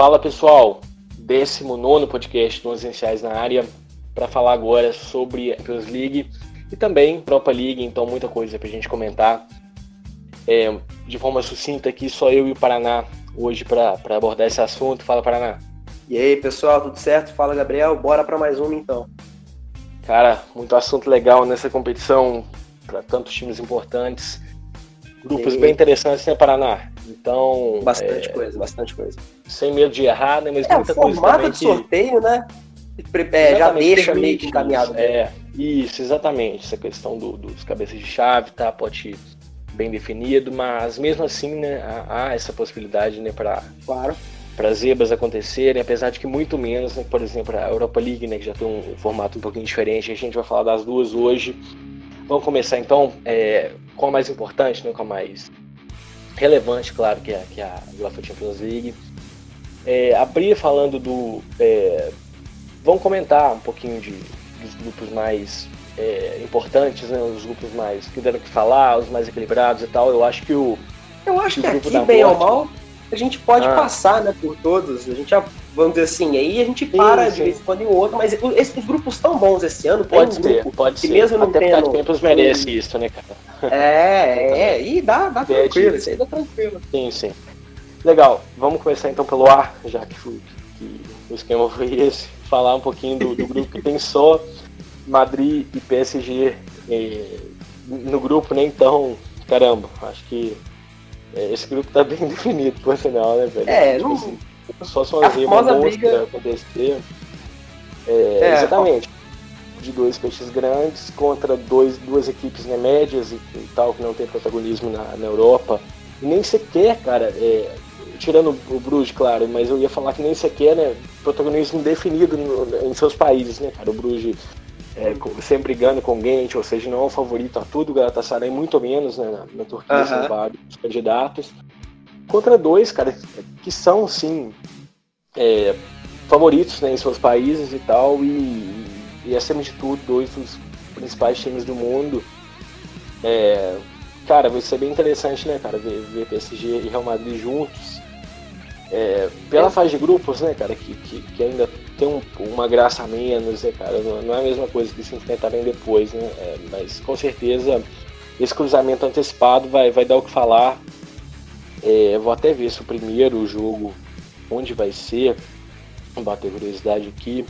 Fala pessoal, 19 podcast dos Essenciais na área para falar agora sobre a Champions League e também Europa League, então muita coisa para a gente comentar. É, de forma sucinta aqui, só eu e o Paraná hoje para abordar esse assunto. Fala, Paraná. E aí, pessoal, tudo certo? Fala, Gabriel. Bora para mais uma então. Cara, muito assunto legal nessa competição para tantos times importantes. Grupos Sim. bem interessantes, né, Paraná? Então. Bastante é, coisa, bastante coisa. Sem medo de errar, né? Mas é, muita coisa formato de que... sorteio, né? É, já deixa meio que encaminhado. É, isso, exatamente. Essa questão do, dos cabeças de chave, tá? Pode bem definido, mas mesmo assim, né, há, essa possibilidade, né, para claro. para zebras acontecerem, apesar de que muito menos, né, por exemplo, a Europa League, né, que já tem um formato um pouquinho diferente, a gente vai falar das duas hoje. Vamos começar então é, com a mais importante, né, com a mais relevante, claro, que é, que é a UEFA Champions League. É, abrir falando do. É, vamos comentar um pouquinho de, dos grupos mais é, importantes, né, os grupos mais que deram que falar, os mais equilibrados e tal. Eu acho que o. Eu acho que, que aqui, bem morte, ou mal, a gente pode ah. passar né, por todos. A gente já, vamos dizer assim, aí a gente para sim, de vez em quando em outro, mas esses grupos tão bons esse ano. Pode um ser, pode ser. Mesmo não Até tendo... Tempos merece isso, né, cara? É, é, e dá, dá tranquilo, isso aí dá tranquilo. Sim, sim. Legal, vamos começar então pelo ar, já que, que o esquema foi esse. Falar um pouquinho do, do grupo que tem só Madrid e PSG eh, no grupo, né? Então, caramba, acho que eh, esse grupo tá bem definido, por sinal, né, velho? É, tipo, não... Assim, só sozinho uma briga... acontecer. É, é, exatamente. De dois peixes grandes contra dois, duas equipes né, médias e, e tal, que não tem protagonismo na, na Europa. E nem sequer, cara, é, tirando o Bruges, claro, mas eu ia falar que nem sequer, né, protagonismo definido no, em seus países, né, cara? O Bruges é, sempre brigando com o Gent, ou seja, não é o favorito a tudo, o Galatasaray muito menos, né, na, na Turquia uhum. são vários candidatos, contra dois, cara, que são, sim, é, favoritos né, em seus países e tal, e, e, acima de tudo, dois dos principais times do mundo. É, cara, vai ser bem interessante, né, cara, ver, ver PSG e Real Madrid juntos. É, pela é. fase de grupos, né, cara, que, que, que ainda tem um, uma graça a menos, né, cara? Não, não, é a mesma coisa que se enfrentarem depois, né? É, mas com certeza esse cruzamento antecipado vai, vai dar o que falar. É, vou até ver se o primeiro jogo, onde vai ser, bater curiosidade aqui.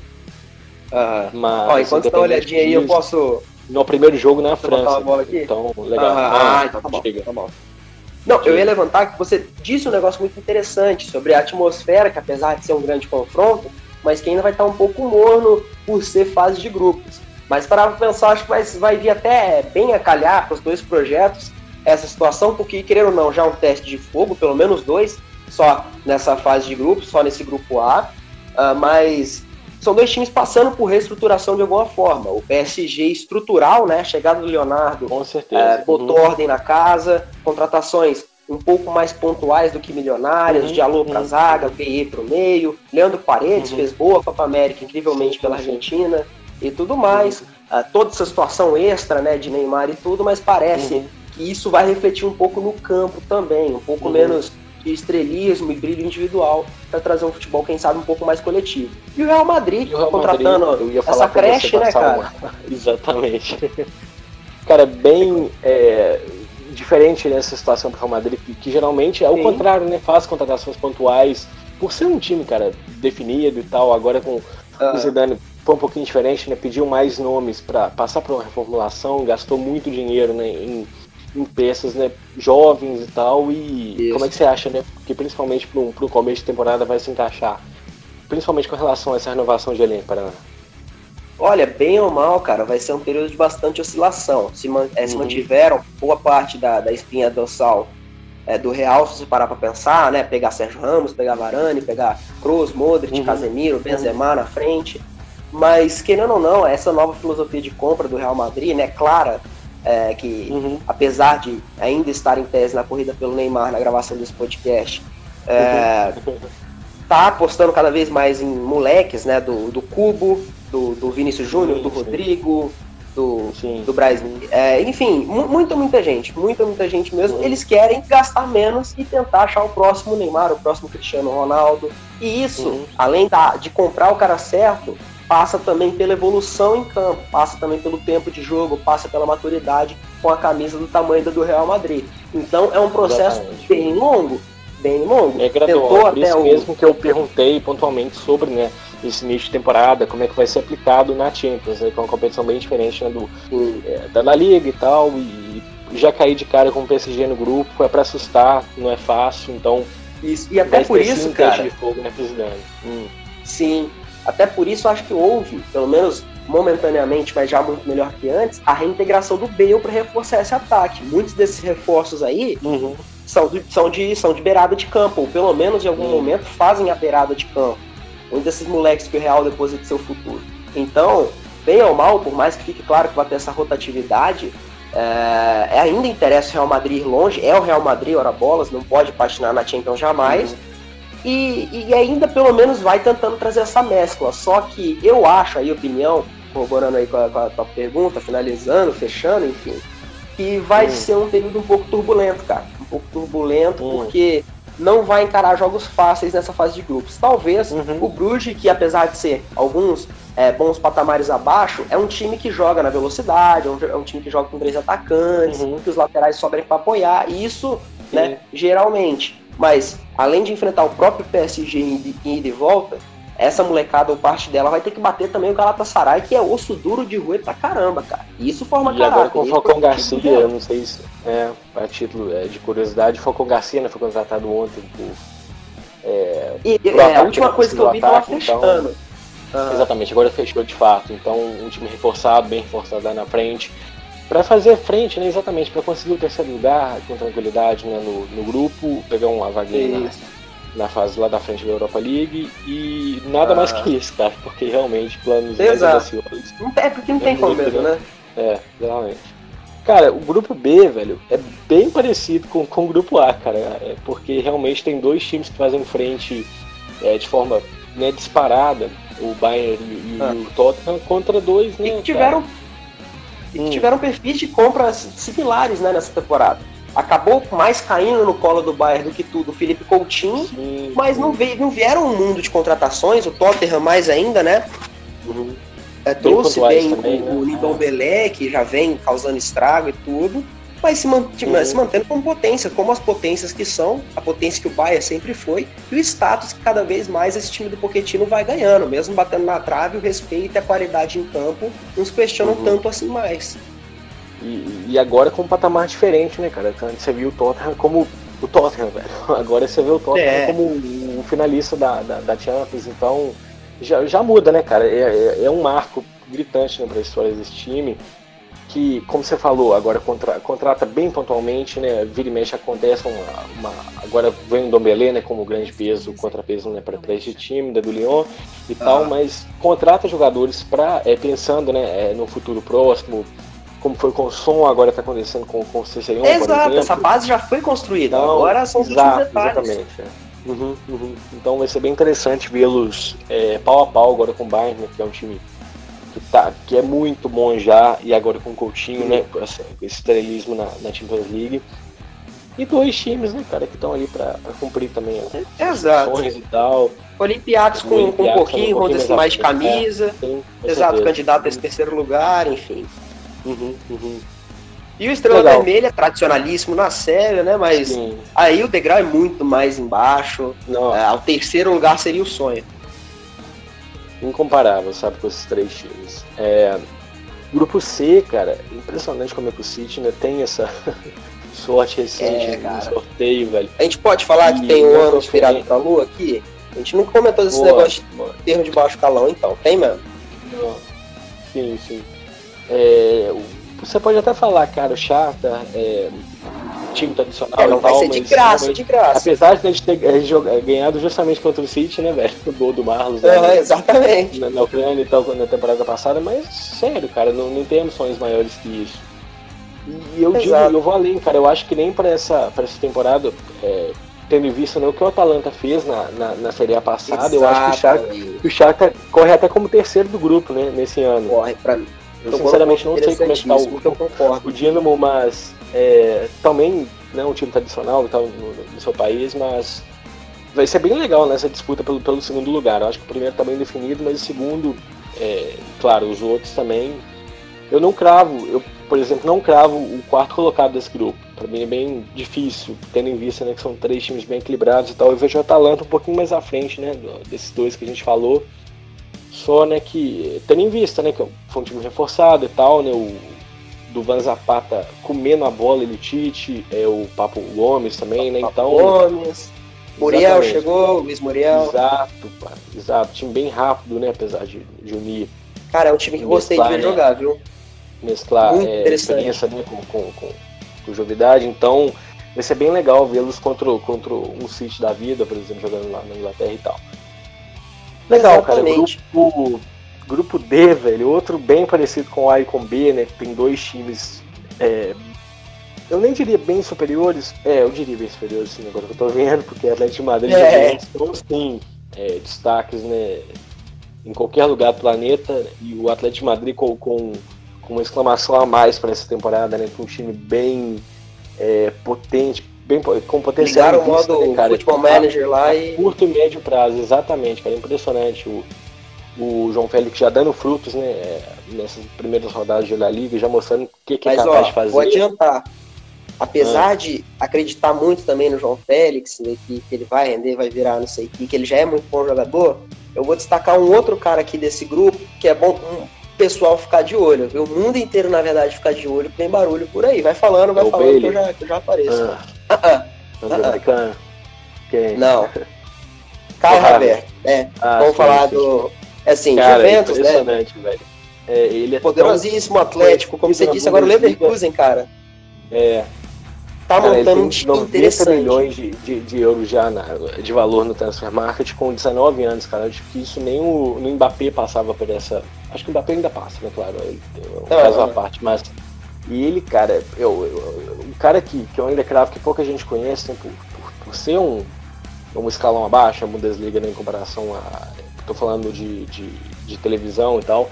Ah, mas, ó, enquanto você dá uma olhadinha aí, eu posso. No primeiro jogo na França. Então, legal. Ah, ah, então tá bom, tá bom. Não, eu ia levantar que você disse um negócio muito interessante sobre a atmosfera, que apesar de ser um grande confronto, mas que ainda vai estar um pouco morno por ser fase de grupos. Mas para pensar, acho que vai, vai vir até bem a calhar para os dois projetos essa situação, porque, querendo ou não, já é um teste de fogo, pelo menos dois, só nessa fase de grupos, só nesse grupo A, uh, mas são dois times passando por reestruturação de alguma forma. O PSG estrutural, né, chegada do Leonardo, Com certeza. Uh, botou uhum. ordem na casa, contratações um pouco mais pontuais do que milionárias, uhum, Diallo para uhum. zaga, PE para o meio, Leandro Paredes uhum. fez boa Copa América, incrivelmente pela Argentina e tudo mais. Uh, toda essa situação extra né, de Neymar e tudo, mas parece que isso vai refletir um pouco no campo também, um pouco uhum. menos de estrelismo e brilho individual para trazer um futebol, quem sabe, um pouco mais coletivo. E o Real Madrid, o Real contratando Madrid, essa creche, né, cara? Uma... Exatamente. cara, bem. É diferente nessa situação para o Real Madrid, que, que, geralmente é o Sim. contrário, né? Faz contratações pontuais, por ser um time, cara, definido e tal, agora com ah. o Zidane foi um pouquinho diferente, né? Pediu mais nomes para passar por uma reformulação, gastou muito dinheiro né, em, em peças né, jovens e tal. E Isso. como é que você acha, né? Que principalmente para um começo de temporada vai se encaixar, principalmente com relação a essa renovação de elenco, Paraná? Olha, bem ou mal, cara, vai ser um período de bastante oscilação. Se, man, se uhum. mantiveram boa parte da, da espinha dorsal é, do Real, se você parar pra pensar, né? Pegar Sérgio Ramos, pegar Varane, pegar Kroos, Modric, uhum. Casemiro, Benzema uhum. na frente. Mas, querendo ou não, essa nova filosofia de compra do Real Madrid, né? Clara, é, que uhum. apesar de ainda estar em tese na corrida pelo Neymar na gravação desse podcast, é, uhum. tá apostando cada vez mais em moleques, né? Do, do Cubo, do, do Vinícius Júnior, do Rodrigo, do, do Brasil. É, enfim, muita, muita gente, muita, muita gente mesmo. Uhum. Eles querem gastar menos e tentar achar o próximo Neymar, o próximo Cristiano Ronaldo. E isso, uhum. além da, de comprar o cara certo, passa também pela evolução em campo, passa também pelo tempo de jogo, passa pela maturidade com a camisa do tamanho da do Real Madrid. Então é um processo Exatamente. bem longo, bem longo. É gradual, Tentou por isso o... mesmo que eu perguntei pontualmente sobre, né, esse início de temporada, como é que vai ser aplicado na Champions, né, que é uma competição bem diferente né, do, é, da La Liga e tal, e já cair de cara com o PSG no grupo é para assustar, não é fácil, então... Isso, e até por isso, cara... De fogo, né, hum. Sim, até por isso acho que houve, pelo menos momentaneamente, mas já muito melhor que antes, a reintegração do Bale para reforçar esse ataque. Muitos desses reforços aí uhum. são, de, são, de, são de beirada de campo, ou pelo menos em algum uhum. momento fazem a beirada de campo muitos desses moleques que o Real deposita seu futuro. Então, bem ou mal, por mais que fique claro que vai ter essa rotatividade, é, é ainda interessa o Real Madrid ir longe, é o Real Madrid, ora bolas, não pode patinar na Champions jamais. Uhum. E, e, ainda pelo menos vai tentando trazer essa mescla. Só que eu acho, aí opinião, corroborando aí com a, com a, com a pergunta, finalizando, fechando, enfim, que vai uhum. ser um período um pouco turbulento, cara. Um pouco turbulento, uhum. porque não vai encarar jogos fáceis nessa fase de grupos. Talvez uhum. o Bruges, que apesar de ser alguns é, bons patamares abaixo, é um time que joga na velocidade, é um, é um time que joga com três atacantes, uhum. que os laterais sobrem para apoiar, e isso, né, geralmente. Mas, além de enfrentar o próprio PSG em ida e volta, essa molecada ou parte dela vai ter que bater também o Galatasaray, que é osso duro de rua pra caramba, cara. E isso forma e caráter. E agora com o Falcão Garcia, eu não sei se é, a título é, de curiosidade, o Falcão Garcia né, foi contratado ontem por. É, e, é, a última coisa que eu vi tava fechando. Então. Exatamente, agora fechou de fato. Então, um time reforçado, bem reforçado lá na frente. Para fazer frente, né, exatamente, para conseguir o terceiro lugar com tranquilidade né, no, no grupo, pegar uma vaguinha na, na fase lá da frente da Europa League e nada ah. mais que isso, cara, porque realmente planos Exato. mais É porque não tem como mesmo, né? É, realmente. Cara, o grupo B, velho, é bem parecido com, com o grupo A, cara, é porque realmente tem dois times que fazem frente é, de forma né, disparada, o Bayern e, ah. o Tottenham, contra dois, né? E que tiveram, e que hum. tiveram perfis de compras similares né, nessa temporada acabou mais caindo no colo do Bayern do que tudo o Felipe Coutinho, sim, mas sim. Não, veio, não vieram um mundo de contratações, o Tottenham mais ainda, né? Uhum. É, trouxe bem, também, o, né? o Lindon Belé, que já vem causando estrago e tudo, mas se, uhum. se mantendo como potência, como as potências que são, a potência que o Bayern sempre foi, e o status que cada vez mais esse time do Pochettino vai ganhando, mesmo batendo na trave, o respeito e a qualidade em campo nos questionam uhum. tanto assim mais. E, e, agora com um patamar diferente, né, cara? Você viu o Tottenham como o Tottenham, velho. Agora você vê o Tottenham é. como o finalista da, da, da, Champions, então já, já muda, né, cara? É, é, é um marco gritante né, para a história desse time. Que, como você falou, agora contra, contrata bem pontualmente, né? Vira e mexe acontece uma. uma agora vem o Dombelé, né? Como grande peso, contrapeso né, para esse time, da do Lyon e ah. tal, mas contrata jogadores para é, pensando né, é, no futuro próximo, como foi com o som, agora está acontecendo com, com o CC1, Exato, essa base já foi construída, então, agora são os detalhes. Exatamente. É. Uhum, uhum. Então vai ser bem interessante vê-los é, pau a pau agora com o Bayern, né, que é um time tá, que é muito bom já, e agora com o Coutinho, né, com esse estrelismo na, na Champions League. E dois times, né, cara, que estão ali para cumprir também as Exato. e tal. Olympiacos com, com um pouquinho, um pouquinho mais de camisa. Sim, Exato, certeza. candidato a esse terceiro lugar, enfim. Uhum, uhum. E o Estrela Legal. Vermelha, tradicionalíssimo na série, né? Mas Sim. aí o degrau é muito mais embaixo. É, o terceiro lugar seria o sonho. Incomparável, sabe, com esses três times. É, grupo C, cara, impressionante como é que o City né, tem essa sorte recente é, sorteio, velho. A gente pode falar e que tem um ano inspirado pra Lua aqui? A gente nunca comentou desse boa, negócio de termo de baixo calão, então. Tem mesmo? Não. Sim, sim. É, você pode até falar, cara, o Chata, é, time tradicional. É, não vai tal, ser de graça, de graça. Apesar de a gente ter é, ganhado justamente contra o City, né, velho? O gol do Marlos. Né, exatamente. Na, na, Ucrânia e tal, na temporada passada, mas sério, cara, não, não temos sonhos maiores que isso. E eu digo, eu vou além, cara, eu acho que nem para essa, pra essa temporada. É, tendo em vista né, o que o Atalanta fez na, na, na Série A passada, Exato. eu acho que o Shakhtar, o Shakhtar corre até como terceiro do grupo, né, nesse ano. Corre, pra, Eu sinceramente não sei como é que tá o, eu concordo. o Dinamo, mas é, também não é um time tradicional tal, no, no, seu país, mas vai ser bem legal nessa disputa pelo, pelo segundo lugar. Eu acho que o primeiro está bem definido, mas o segundo, é, claro, os outros também. Eu não cravo, eu, por exemplo, não cravo o quarto colocado desse grupo. Para mim é bem difícil, tendo em vista né, que são três times bem equilibrados e tal. Eu vejo o Atalanta um pouquinho mais à frente, né, desses dois que a gente falou. Só, né, que, tendo em vista, né, que foi um time reforçado e tal, né, o do Van Zapata comendo a bola, ele Tite, é o Papo Gomes também, né, Papo então... Gomes, Muriel chegou, Luiz Muriel. Exato, exato, time bem rápido, né, apesar de, de unir... Cara, é um time que gostei de ver né, jogar, viu? Mesclar é, experiência né, com, com, com, com jovidade, então vai ser bem legal vê-los contra, contra um City da vida, por exemplo, jogando lá na Inglaterra e tal. Legal, Exatamente. cara. Grupo, grupo D, velho. Outro bem parecido com A e com B, né? Tem dois times. É, eu nem diria bem superiores. É, eu diria bem superiores, sim, agora que eu tô vendo, porque Atlético de Madrid é. estão sim é, destaques, né? Em qualquer lugar do planeta. E o Atlético de Madrid com, com, com uma exclamação a mais para essa temporada, né? Com um time bem é, potente, bem, com potencial. Ligaram o modo né, cara, futebol manager lá e. Curto e médio prazo, exatamente, cara. Impressionante. O, o João Félix já dando frutos, né? É, nessas primeiras rodadas de La Liga, já mostrando o que, que é Mas, é capaz ó, de fazer. Vou adiantar. Apesar ah. de acreditar muito também no João Félix, né, que, que ele vai render, vai virar não sei o que, que ele já é muito bom jogador, eu vou destacar um outro cara aqui desse grupo que é bom, um, pessoal ficar de olho, viu? O mundo inteiro, na verdade, ficar de olho, tem barulho por aí. Vai falando, vai é falando que eu, já, que eu já apareço. Ah. Ah, ah. Quem? Não. Caio Havertz. É, ah, vamos sim, falar sim. do. É assim, Cara, Juventus, é impressionante, né? velho. É, ele é Poderosíssimo tão... Atlético, como você disse agora, o Leverkusen, cara. É. Tá cara, montando um time interessante. milhões de, de, de, euros já na, de valor no transfer market com 19 anos, cara. Acho que isso nem o, o Mbappé passava por essa. Acho que o Mbappé ainda passa, né? Claro, ele um caso à parte, mas e ele, cara, eu, eu, um cara que, que eu ainda cravo que pouca gente conhece, né, por, por, por, ser um, um escalão abaixo, a Bundesliga né, em comparação a. Estou falando de, de, de, televisão e tal.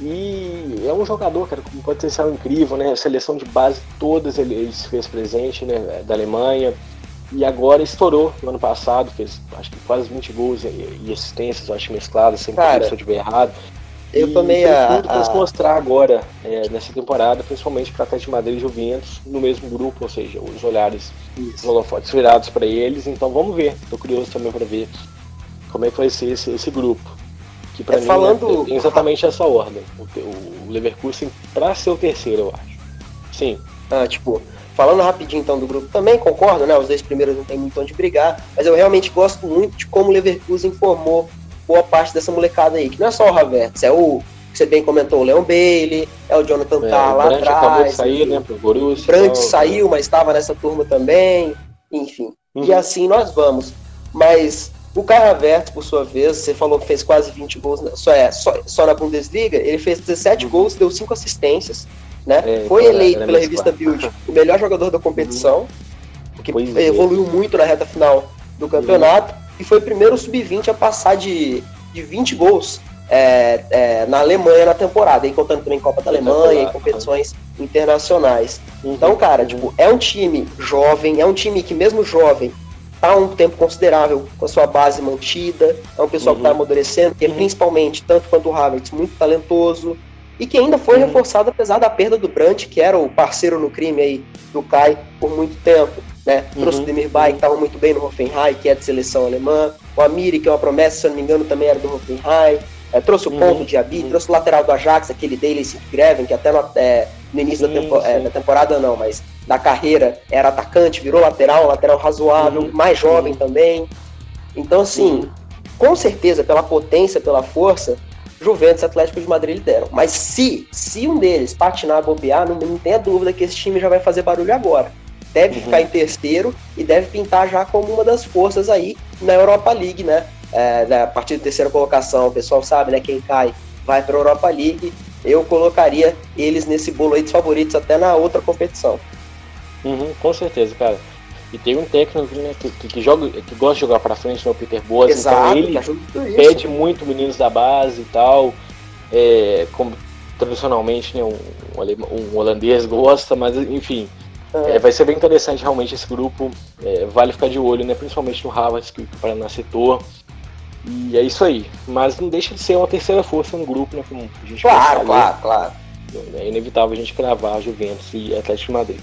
E é um jogador, cara, com um potencial incrível, né? A seleção de base todas ele, ele se fez presente, né? Da Alemanha. E agora estourou no ano passado, fez acho que quase 20 gols e, e assistências, eu acho mescladas, sem que eu estiver errado. Eu tomei a. Tudo a... se mostrar agora, é, nessa temporada, principalmente para Atlético de Madrid e Juventus, no mesmo grupo, ou seja, os olhares, os holofotes virados para eles. Então vamos ver. Estou curioso também para ver como é que vai ser esse, esse grupo. Que para é, mim falando... é exatamente essa ordem. O, o Leverkusen para ser o terceiro, eu acho. Sim. Ah, tipo, falando rapidinho então do grupo, também concordo, né? Os dois primeiros não tem muito onde brigar, mas eu realmente gosto muito de como o Leverkusen formou boa parte dessa molecada aí, que não é só o Havertz, é o que você bem comentou, o Leon Bailey, é o Jonathan é, Tah lá atrás. Acabou de sair, né, pro Borussia. O Brandt saiu, mas estava nessa turma também, enfim. Uhum. E assim nós vamos. Mas o Kai Havertz, por sua vez, você falou que fez quase 20 gols, só, é, só, só na Bundesliga, ele fez 17 uhum. gols, deu 5 assistências, né? É, Foi então, eleito pela revista Bild o melhor jogador da competição, uhum. que pois evoluiu é. muito na reta final do campeonato. Uhum e foi o primeiro sub-20 a passar de, de 20 gols é, é, na Alemanha na temporada, e contando também Copa da Alemanha e competições internacionais. Então, cara, uhum. tipo, é um time jovem, é um time que mesmo jovem tá um tempo considerável com a sua base mantida, é um pessoal uhum. que tá uhum. amadurecendo, que é uhum. principalmente, tanto quanto o Havertz, muito talentoso, e que ainda foi uhum. reforçado apesar da perda do Brandt, que era o parceiro no crime aí do Kai por muito tempo. Né? Trouxe uhum. o Demir Bay, que estava muito bem no Hoffenheim, que é de seleção alemã. O Amiri, que é uma promessa, se eu não me engano, também era do Hoffenheim. É, trouxe o uhum. ponto de Abi, uhum. trouxe o lateral do Ajax, aquele Daily Greven, que até no, é, no início sim, da, tempo, é, da, temporada não, mas da carreira era atacante, virou lateral, lateral razoável, uhum. mais jovem uhum. também. Então, assim, uhum. com certeza, pela potência, pela força, Juventus e Atlético de Madrid lideram. Mas se, se um deles patinar, bobear, não, não tenha dúvida que esse time já vai fazer barulho agora deve uhum. ficar em terceiro e deve pintar já como uma das forças aí na Europa League, né? É, né, a partir da terceira colocação, o pessoal sabe, né? Quem cai vai para a Europa League. Eu colocaria eles nesse bolo aí dos favoritos até na outra competição. Uhum, com certeza, cara. E tem um técnico né, que, que, que, joga, que gosta de jogar para frente, né, o Peter Boas. Então Exato, então ele pede muito meninos da base e tal. É, como tradicionalmente né, um, um, holandês gosta, mas enfim, é. É, vai ser bem interessante realmente esse grupo. É, vale ficar de olho, né, principalmente no Harvard que o Paraná citou. E é isso aí. Mas não deixa de ser uma terceira força no grupo, né? Como a gente claro, claro, claro. É inevitável a gente cravar Juventus e Atlético de Madrid.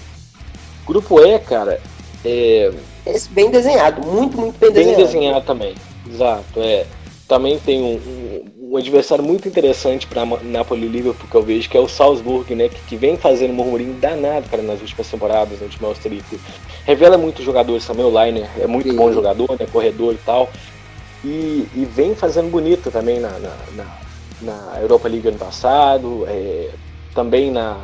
Grupo E, cara, é. Esse bem desenhado, muito, muito bem, bem desenhado. Bem desenhado também, exato. É. Também tem um, um, um adversário muito interessante para Napoli e Liverpool que eu vejo, que é o Salzburg, né? Que, que vem fazendo um murmurinho danado, cara, nas últimas temporadas, no último Austríaco. Revela muitos jogadores também, o Liner é muito Sim. bom jogador, né? Corredor e tal. E, e vem fazendo bonito também na, na, na, na Europa League ano passado, é, também na,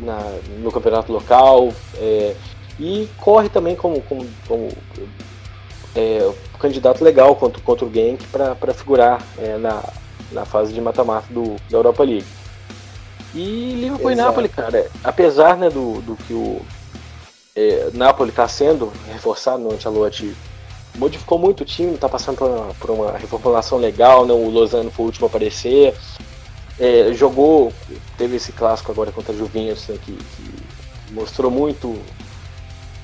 na, no campeonato local. É, e corre também como, como, como é, candidato legal contra, contra o Genk para figurar é, na, na fase de mata-mata da Europa League. E Liverpool Exato. e Napoli, cara, apesar né, do, do que o é, Napoli está sendo reforçado no Ancelotti modificou muito o time, está passando por uma, por uma, reformulação legal, né? o Lozano foi o último a aparecer. É, jogou, teve esse clássico agora contra a Juventus, né, que, que, mostrou muito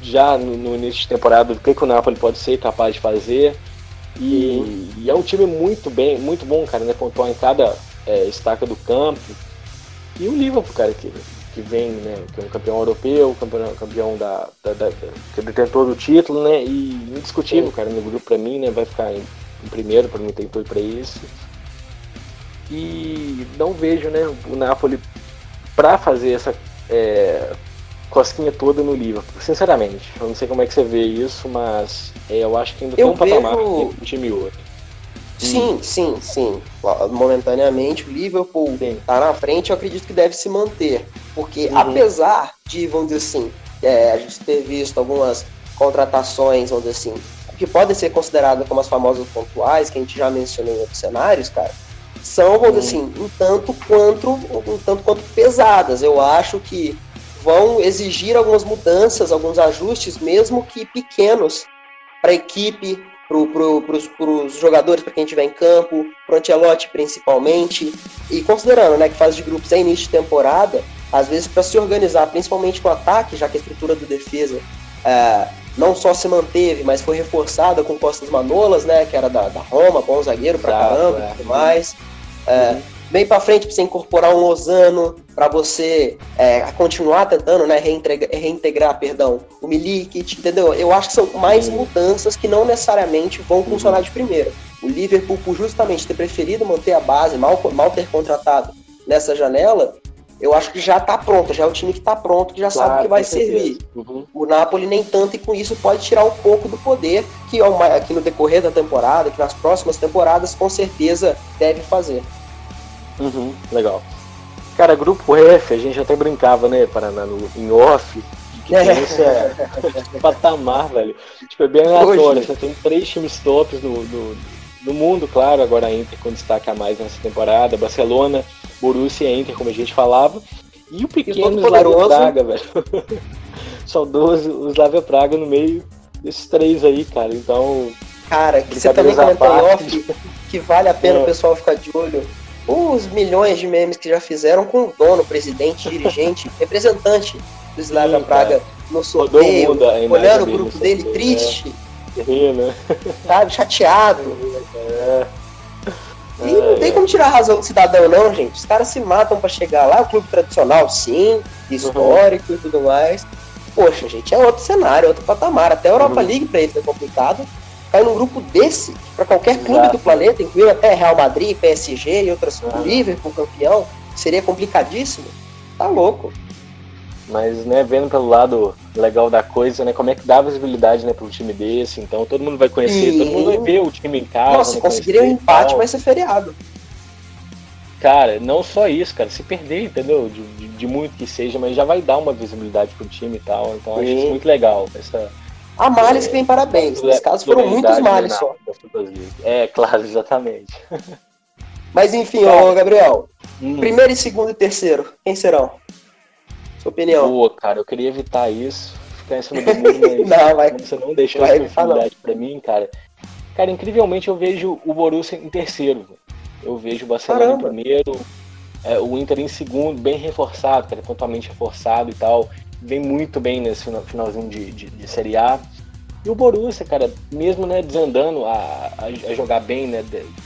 já no, no, início de temporada do que, que o Napoli pode ser capaz de fazer. E, e, é um time muito bem, muito bom, cara, né? Pontuar em cada é, estaca do campo. E o Liverpool, cara, que que vem, né, que é um campeão europeu, campeão, campeão da, da, da, que é detentor do título, né, e indiscutível, cara, no grupo para mim, né, vai ficar em, em primeiro, para mim tem tudo para isso. E não vejo, né, o Napoli para fazer essa é, cosquinha toda no Liverpool, sinceramente. Eu não sei como é que você vê isso, mas é, eu acho que ainda eu tem um vejo... patamar entre um time outro. Sim, sim, sim. Momentaneamente o Liverpool está na frente, eu acredito que deve se manter. Porque uhum. apesar de, vamos dizer assim, é, a gente ter visto algumas contratações, vamos dizer assim, que podem ser consideradas como as famosas pontuais, que a gente já mencionou em outros cenários, cara, são, vamos dizer assim, um tanto quanto, um tanto quanto pesadas. Eu acho que vão exigir algumas mudanças, alguns ajustes, mesmo que pequenos, para a equipe, para os jogadores, para quem estiver em campo, para o Ancelotti principalmente. E considerando né, que fase de grupos é início de temporada, às vezes para se organizar, principalmente com o ataque, já que a estrutura do defesa é, não só se manteve, mas foi reforçada com Costas Manolas, né, que era da, da Roma, bom zagueiro para caramba e é. tudo mais. É, uhum. Bem para frente para você incorporar um Lozano, para você é, continuar tentando né, reintegrar, reintegrar perdão, o Milik, entendeu? Eu acho que são mais mudanças que não necessariamente vão funcionar de primeira. O Liverpool, por justamente ter preferido manter a base, mal, mal ter contratado nessa janela, eu acho que já está pronto, já é o time que está pronto, que já claro, sabe que vai servir. Uhum. O Napoli nem tanto, e com isso pode tirar um pouco do poder que aqui no decorrer da temporada, que nas próximas temporadas, com certeza deve fazer. Uhum, legal. Cara, grupo F, a gente até brincava, né, Paraná, no, em off, que é. isso é patamar, velho. Tipo, é bem aleatório. Você tem três times tops do, do, do mundo, claro, agora a Inter com destaque a mais nessa temporada, Barcelona, Borussia e Inter, como a gente falava. E o pequeno Slavia Praga, velho. Saudoso, o Slavia Praga no meio desses três aí, cara. Então. Cara, que você também comentou em off que vale a pena é. o pessoal ficar de olho os milhões de memes que já fizeram com o dono, presidente, dirigente, representante do Slavia Praga no sorteio, olhando o grupo dele triste, é. sabe, chateado. É. E não tem como tirar a razão do cidadão, não, gente. Os caras se matam para chegar lá, o clube tradicional, sim, histórico uhum. e tudo mais. Poxa, gente, é outro cenário, outro patamar. Até a Europa uhum. League para eles é complicado cair num grupo desse, para qualquer Exato. clube do planeta, incluindo até Real Madrid, PSG e outras, ah. Liverpool campeão, seria complicadíssimo. Tá louco. Mas, né, vendo pelo lado legal da coisa, né, como é que dá visibilidade, né, para um time desse, então todo mundo vai conhecer, Sim. todo mundo vai ver o time em casa. Nossa, se conseguirem um empate, vai ser feriado. Cara, não só isso, cara, se perder, entendeu? De, de, de muito que seja, mas já vai dar uma visibilidade pro time e tal, então Sim. acho isso muito legal, essa Há males que parabéns. Nesse caso foram muitos males só. É, claro, exatamente. Mas enfim, ô Gabriel. Hum. Primeiro, segundo e terceiro, quem serão? Sua opinião. Boa, cara, eu queria evitar isso. Ficar em cima do muro, mas não, vai, você não deixou essa oportunidade pra mim, cara. Cara, incrivelmente eu vejo o Borussia em terceiro. Eu vejo o Barcelona Caramba. em primeiro. É, o Inter em segundo, bem reforçado, cara, totalmente reforçado e tal. Vem muito bem nesse finalzinho de, de, de Série A. E o Borussia, cara, mesmo né, desandando a, a, jogar bem né,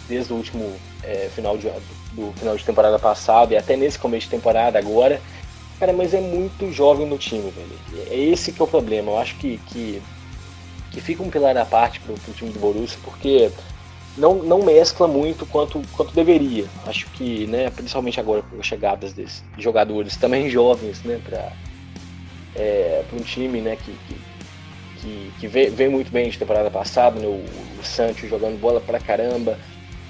desde o último é, final de, do final de temporada passado e até nesse começo de temporada agora, cara, mas é muito jovem no time, velho. É esse que é o problema. Eu acho que, que, que fica um pilar à parte pro, pro time do Borussia, porque não, não mescla muito quanto, quanto deveria. Acho que, né, principalmente agora com as chegadas desses jogadores também jovens, né, para é, um time né, que, que que, veio, muito bem de temporada passada, né? o, o Santos jogando bola pra caramba,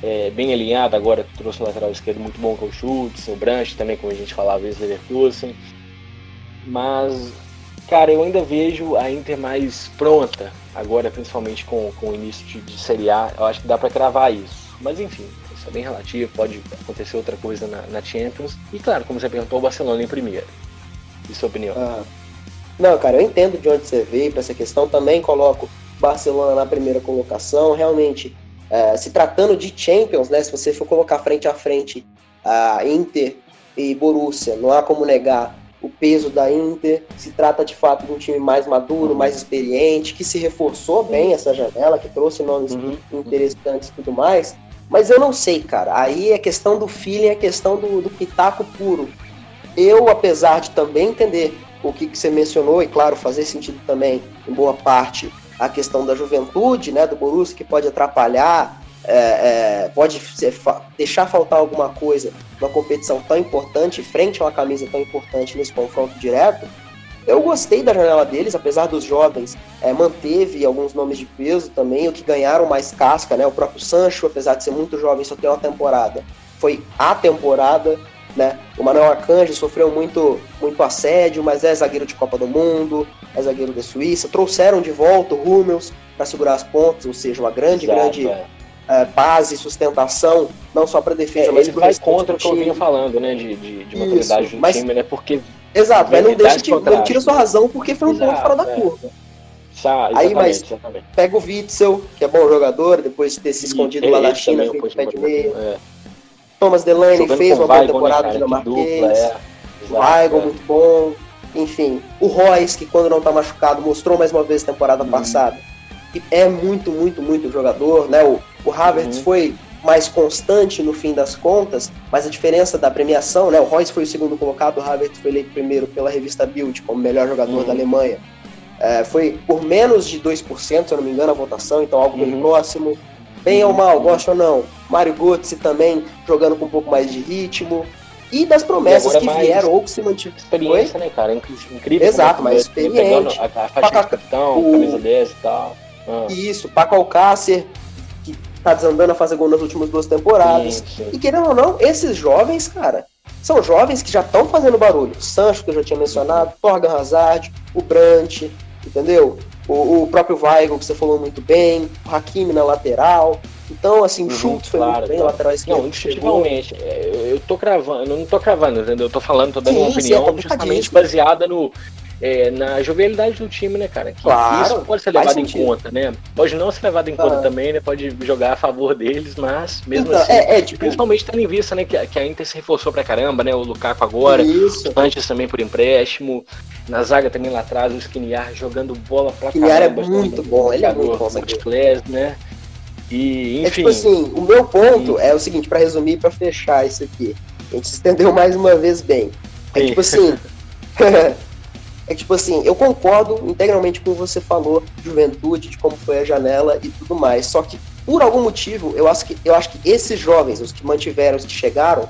é, bem alinhado, agora trouxe um lateral esquerdo muito bom com o Schultz, o Branch também, como a gente falava, vezes Leverkusen. Mas, cara, eu ainda vejo a Inter mais pronta, agora principalmente com, com o início de, de Série A, eu acho que dá para cravar isso. Mas enfim, isso é bem relativo, pode acontecer outra coisa na, na Champions. E claro, como você perguntou, o Barcelona em primeiro. E sua opinião? Ah. Não, cara, eu entendo de onde você veio para essa questão. Também coloco Barcelona na primeira colocação. Realmente, é, se tratando de Champions, né? Se você for colocar frente a frente a Inter e Borussia, não há como negar o peso da Inter. Se trata de fato de um time mais maduro, mais experiente, que se reforçou bem essa janela, que trouxe nomes uhum. interessantes e tudo mais. Mas eu não sei, cara. Aí é questão do feeling, é questão do, do pitaco puro. Eu, apesar de também entender o que, que você mencionou, e claro, fazer sentido também, em boa parte, a questão da juventude, né, do Borussia, que pode atrapalhar, é, é, pode ser, deixar faltar alguma coisa numa competição tão importante, frente a uma camisa tão importante nesse confronto direto. Eu gostei da janela deles, apesar dos jovens, é, manteve alguns nomes de peso também, o que ganharam mais casca, né? O próprio Sancho, apesar de ser muito jovem, só tem uma temporada, foi a temporada. Né? O Manuel Arcanjo sofreu muito, muito assédio, mas é zagueiro de Copa do Mundo, é zagueiro da Suíça. Trouxeram de volta o Hummels para segurar as pontas, ou seja, uma grande, Exato, grande é. É, base, sustentação, não só para defesa, é, mas ele vai contra o que eu vinha falando, né, de, de, de maturidade Isso, do mas, time, né, porque... Exato, mas não deixa de, não tira sua razão porque foi um Exato, ponto fora da é. curva. Tá, Aí, mas exatamente. pega o Witzel, que é bom jogador, depois de ter se escondido lá na China, feito pé de meio. É. Thomas Delaney fez uma boa temporada né, dinamarquês. É. Weigl, é. muito bom. Enfim, o Royce, que quando não tá machucado, mostrou mais uma vez temporada uhum. passada. E é muito, muito, muito jogador, né? O, o Havertz uhum. foi mais constante no fim das contas, mas a diferença da premiação, né? O Royce foi o segundo colocado, o Havertz foi eleito primeiro pela revista Bild como melhor jogador uhum. da Alemanha. É, foi por menos de 2%, se eu não me engano, a votação, então algo bem uhum. próximo. Bem ou mal, gosta ou não. Mário Götze também jogando com um pouco mais de ritmo. E das promessas e que vieram ou que se mantiveram. Experiência, né, cara? Incrível. Exato, mais experiente. A, a faixa Paca... de capitão, o... camisa 10 e tal. Ah. Isso, Paco Alcácer, que tá desandando a fazer gol nas últimas duas temporadas. Sim, sim. E querendo ou não, esses jovens, cara, são jovens que já estão fazendo barulho. O Sancho, que eu já tinha mencionado, Torgan Hazard, o Brant, entendeu? O, o próprio Weigl, que você falou muito bem, o Hakimi na lateral. Então, assim, o uhum, Schultz foi claro, muito bem, claro. lateral esquerdo. Não. É, eu tô cravando, eu não tô cravando, entendeu? Eu tô falando, tô dando sim, uma opinião sim, é justamente baseada no, é, na jovialidade do time, né, cara? Que claro, isso pode ser levado em conta, né? Pode não ser levado em conta ah. também, né? Pode jogar a favor deles, mas mesmo então, assim, é, é, tipo... principalmente tendo em vista, né, que, que a Inter se reforçou pra caramba, né? O Lukaku agora, isso. o Sanches também por empréstimo, na zaga também lá atrás, o Skriniar jogando bola pra Skriniar é caramba. é muito bom, ele é muito bom. né? E, enfim. É tipo assim, o meu ponto e... é o seguinte, para resumir, para fechar isso aqui. A gente se estendeu mais uma vez bem. É Sim. tipo assim. é tipo assim, eu concordo integralmente com o que você falou, juventude, de como foi a janela e tudo mais. Só que, por algum motivo, eu acho que, eu acho que esses jovens, os que mantiveram, os que chegaram,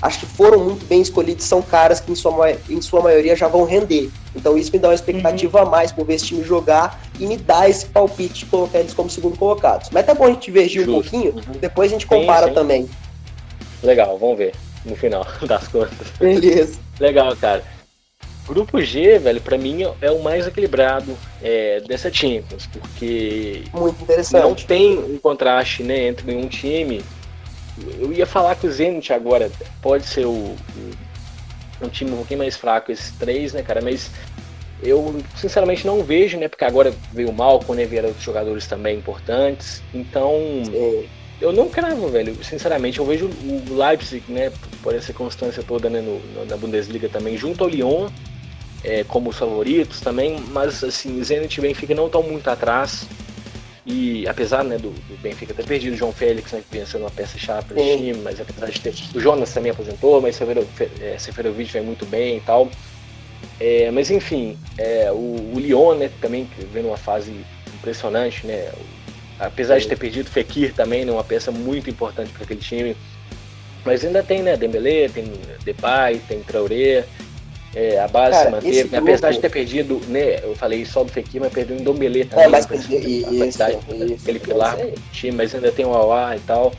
acho que foram muito bem escolhidos, são caras que em sua, em sua maioria já vão render. Então isso me dá uma expectativa uhum. a mais por ver esse time jogar e me dá esse palpite de colocar eles como segundo colocados. Mas é bom a gente divergir um pouquinho, uhum. depois a gente compara sim, sim. também. Legal, vamos ver no final das contas. Beleza. Legal, cara. Grupo G, velho, para mim é o mais equilibrado é, dessa Champions, porque não tem um contraste né, entre um time eu ia falar que o Zenit agora pode ser o, o, um time um pouquinho mais fraco, esses três, né, cara? Mas eu sinceramente não vejo, né? Porque agora veio o Malcolm, né? Vieram outros jogadores também importantes. Então, eu não cravo, velho. Sinceramente, eu vejo o Leipzig, né, por essa constância toda né, no, na Bundesliga também, junto ao Lyon, é, como os favoritos também, mas assim, Zenit e Benfica não estão muito atrás. E apesar né, do, do, Benfica ter perdido o João Félix, né, que uma peça chata do time, mas apesar de ter. O Jonas também aposentou, mas é, Seferovic vai muito bem e tal. É, mas enfim, é, o, o Lyon né, também vem numa fase impressionante, né? Apesar de ter perdido Fekir também, né, uma peça muito importante para aquele time. Mas ainda tem, né, Dembélé, tem Depay, tem Traoré, é, a base Cara, se manteve. Grupo... Apesar de ter perdido, né, eu falei só do Fekir, mas perdeu em Dembélé é, também. É, mas perdeu, isso, aquele pilar do time, mas ainda tem o Awa e tal.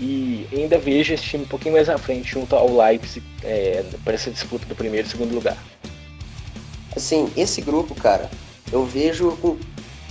E ainda vejo esse time um pouquinho mais à frente, junto ao Leipzig, é, para essa disputa do primeiro e segundo lugar. Assim, esse grupo, cara, eu vejo com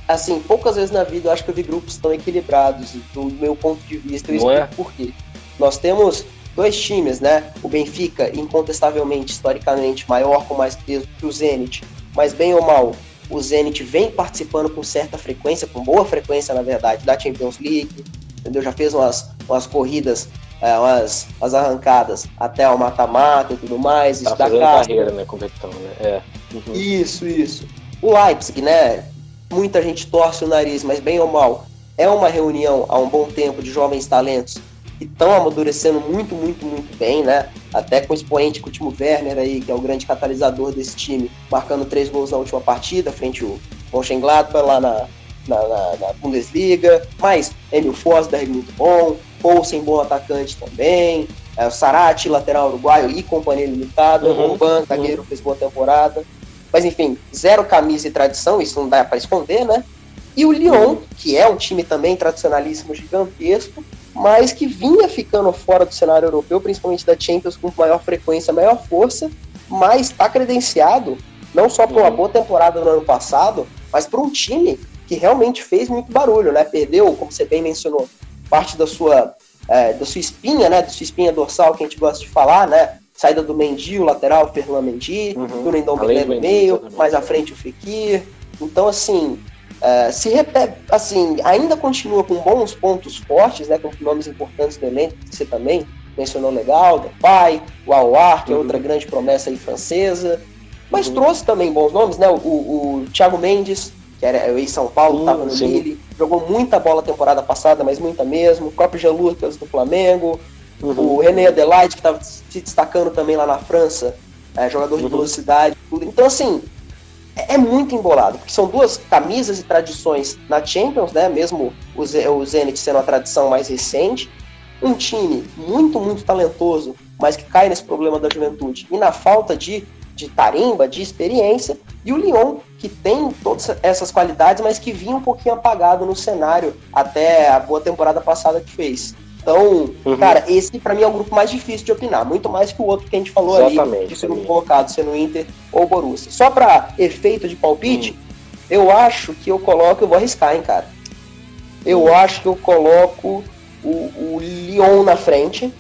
assim, poucas vezes na vida eu acho que eu vi grupos tão equilibrados, do meu ponto de vista, eu Não explico é? por quê. Nós temos dois times, né? O Benfica, incontestavelmente, historicamente, maior, com mais peso que o Zenit, mas bem ou mal, o Zenit vem participando com certa frequência, com boa frequência, na verdade, da Champions League, entendeu? Já fez umas, umas corridas, é, umas, umas arrancadas até o mata-mata e tudo mais. Tá fazendo carreira, né? Competição, né? É. Uhum. Isso, isso. O Leipzig, né? muita gente torce o nariz, mas bem ou mal, é uma reunião há um bom tempo de jovens talentos que estão amadurecendo muito, muito, muito bem, né? Até com o expoente com o Timo Werner aí, que é o grande catalisador desse time, marcando três gols na última partida, frente ao Mönchengladbach lá na, na, na, na, Bundesliga, mas Emil Forsberg muito bom, Poulsen bom atacante também, é, o Sarati, lateral uruguaio e companhia limitada, uhum, Ban, zagueiro, uhum. fez boa temporada. Mas enfim, zero camisa e tradição, isso não dá para esconder, né? E o Lyon, que é um time também tradicionalíssimo, gigantesco, mas que vinha ficando fora do cenário europeu, principalmente da Champions, com maior frequência, maior força, mas está credenciado não só por uma uhum. boa temporada no ano passado, mas por um time que realmente fez muito barulho, né? Perdeu, como você bem mencionou, parte da sua, é, da sua espinha, né? Da sua espinha dorsal, que a gente gosta de falar, né? saída do Mendy, o lateral, o Fernando Mendy, uhum. do Nendombele no meio, mais à frente o Fekir. Então, assim, uh, se repete, assim, ainda continua com bons pontos fortes, né, com nomes importantes do elenco, que você também mencionou legal, Depay, o Aouar, que uhum. é outra grande promessa aí francesa, mas uhum. trouxe também bons nomes, né, o, o, o Thiago Mendes, que era o ex-São Paulo, estava no Lille, jogou muita bola temporada passada, mas muita mesmo, o próprio Jean Lucas do Flamengo, Uhum. O René Adelaide, que estava se destacando também lá na França, é, jogador de uhum. velocidade. Tudo. Então, assim, é, é, muito embolado, porque são duas camisas e tradições na Champions, né? Mesmo o, o Zenit sendo a tradição mais recente. Um time muito, muito talentoso, mas que cai nesse problema da juventude e na falta de, de tarimba, de experiência. E o Lyon, que tem todas essas qualidades, mas que vinha um pouquinho apagado no cenário até a boa temporada passada que fez. Então, uhum. cara, esse para mim é o grupo mais difícil de opinar, muito mais que o outro que a gente falou Exatamente, ali, de segundo colocado, sendo Inter ou Borussia. Só para efeito de palpite, uhum. eu acho que eu coloco, eu vou arriscar, hein, cara. Eu uhum. acho que eu coloco o, o Lyon na frente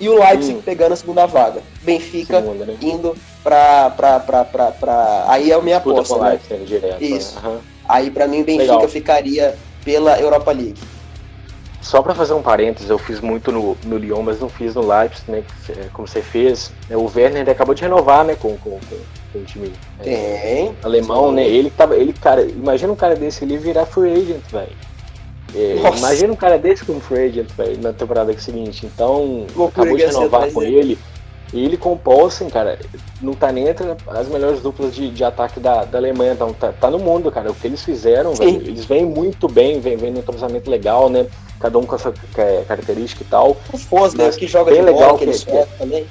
e o Leipzig hum. pegando a segunda vaga. Benfica segunda, né? indo pra, pra, pra, pra, pra, Aí é a minha aposta, né? Direto, Isso. Aí para mim Benfica Legal. ficaria pela Europa League. Só para fazer um parênteses, eu fiz muito no, no Lyon, mas não fiz no Leipzig, né? Como você fez. É, o Werner acabou de renovar, né? Com, com, com, com o time é, alemão, né? Ele tava. Ele, cara, imagina um cara desse ali virar free agent, velho. É, imagina um cara desse como free agent, velho, na temporada seguinte. Então, acabou de renovar com ele. E ele com o Paulsen, cara, não tá nem entre as melhores duplas de, de ataque da, da Alemanha, então tá, tá no mundo, cara. O que eles fizeram, velho, eles vêm muito bem, vêm, vêm num entrosamento legal, né? Cada um com a sua característica e tal. O Fosberg que joga bem de legal, bola, que, que, que também.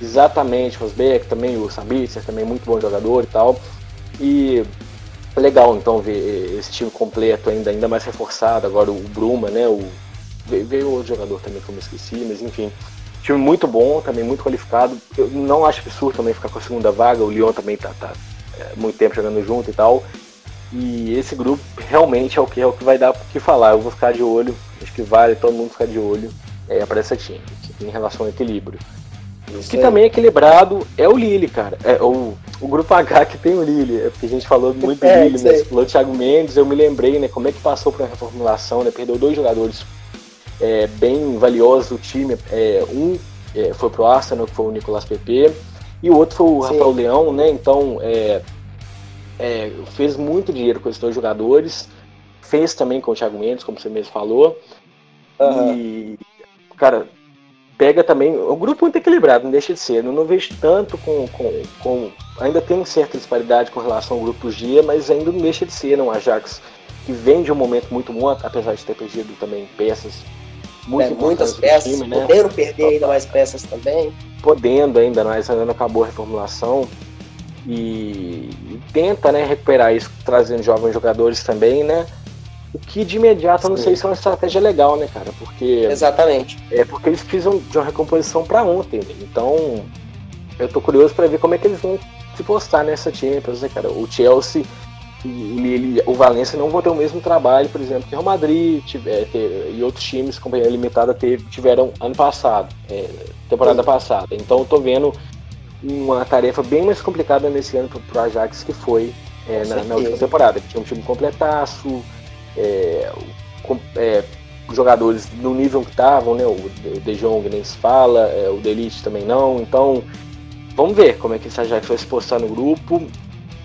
Exatamente, Fosberg também, o Sabitzer também, muito bom jogador e tal. E legal então ver esse time completo ainda, ainda mais reforçado, agora o Bruma, né? O, veio outro jogador também que eu me esqueci, mas enfim. Time muito bom, também muito qualificado. Eu não acho absurdo também ficar com a segunda vaga. O Lyon também tá, tá é, muito tempo jogando junto e tal. E esse grupo realmente é o que, é o que vai dar o que falar. Eu vou ficar de olho, acho que vale todo mundo ficar de olho é, para essa time, em relação ao equilíbrio. O que também é equilibrado é o Lille, cara. É o, o grupo H que tem o Lille. É porque a gente falou muito do é, Lille, né? Você falou Thiago Mendes, eu me lembrei, né? Como é que passou por uma reformulação, né? Perdeu dois jogadores é, bem valiosos do time. É, um é, foi pro Arsenal, que foi o Nicolas Pepe, e o outro foi o Sim. Rafael Leão, né? Então é, é, fez muito dinheiro com esses dois jogadores, fez também com o Thiago Mendes, como você mesmo falou. Uhum. E, cara, pega também. O grupo muito equilibrado, não deixa de ser. Eu não vejo tanto com, com, com. Ainda tem certa disparidade com relação ao grupo G, mas ainda não deixa de ser, não. Ajax que vem de um momento muito bom, apesar de ter perdido também peças muito é, muitas peças, time, né? podendo perder ainda mais peças também. Podendo ainda mais, ainda não acabou a reformulação. E, e, tenta né, recuperar isso, trazendo jovens jogadores também, né? O que de imediato eu não sei se é uma estratégia legal, né, cara? Porque. Exatamente. É porque eles precisam de uma recomposição para ontem. Né? Então, eu tô curioso para ver como é que eles vão se postar nessa né, cara? O Chelsea ele, o Valência não vão ter o mesmo trabalho, por exemplo, que o Real Madrid tiver, ter, e outros times, companhia limitada, teve, tiveram ano passado, é, temporada Sim. passada. Então eu tô vendo uma tarefa bem mais complicada nesse ano pro Ajax que foi é, na, na, última temporada, que tinha um time completaço, é, com, é, jogadores no nível que estavam, né? O De Jong nem se fala, é, o Delite também não. Então, vamos ver como é que esse Ajax vai se postar no grupo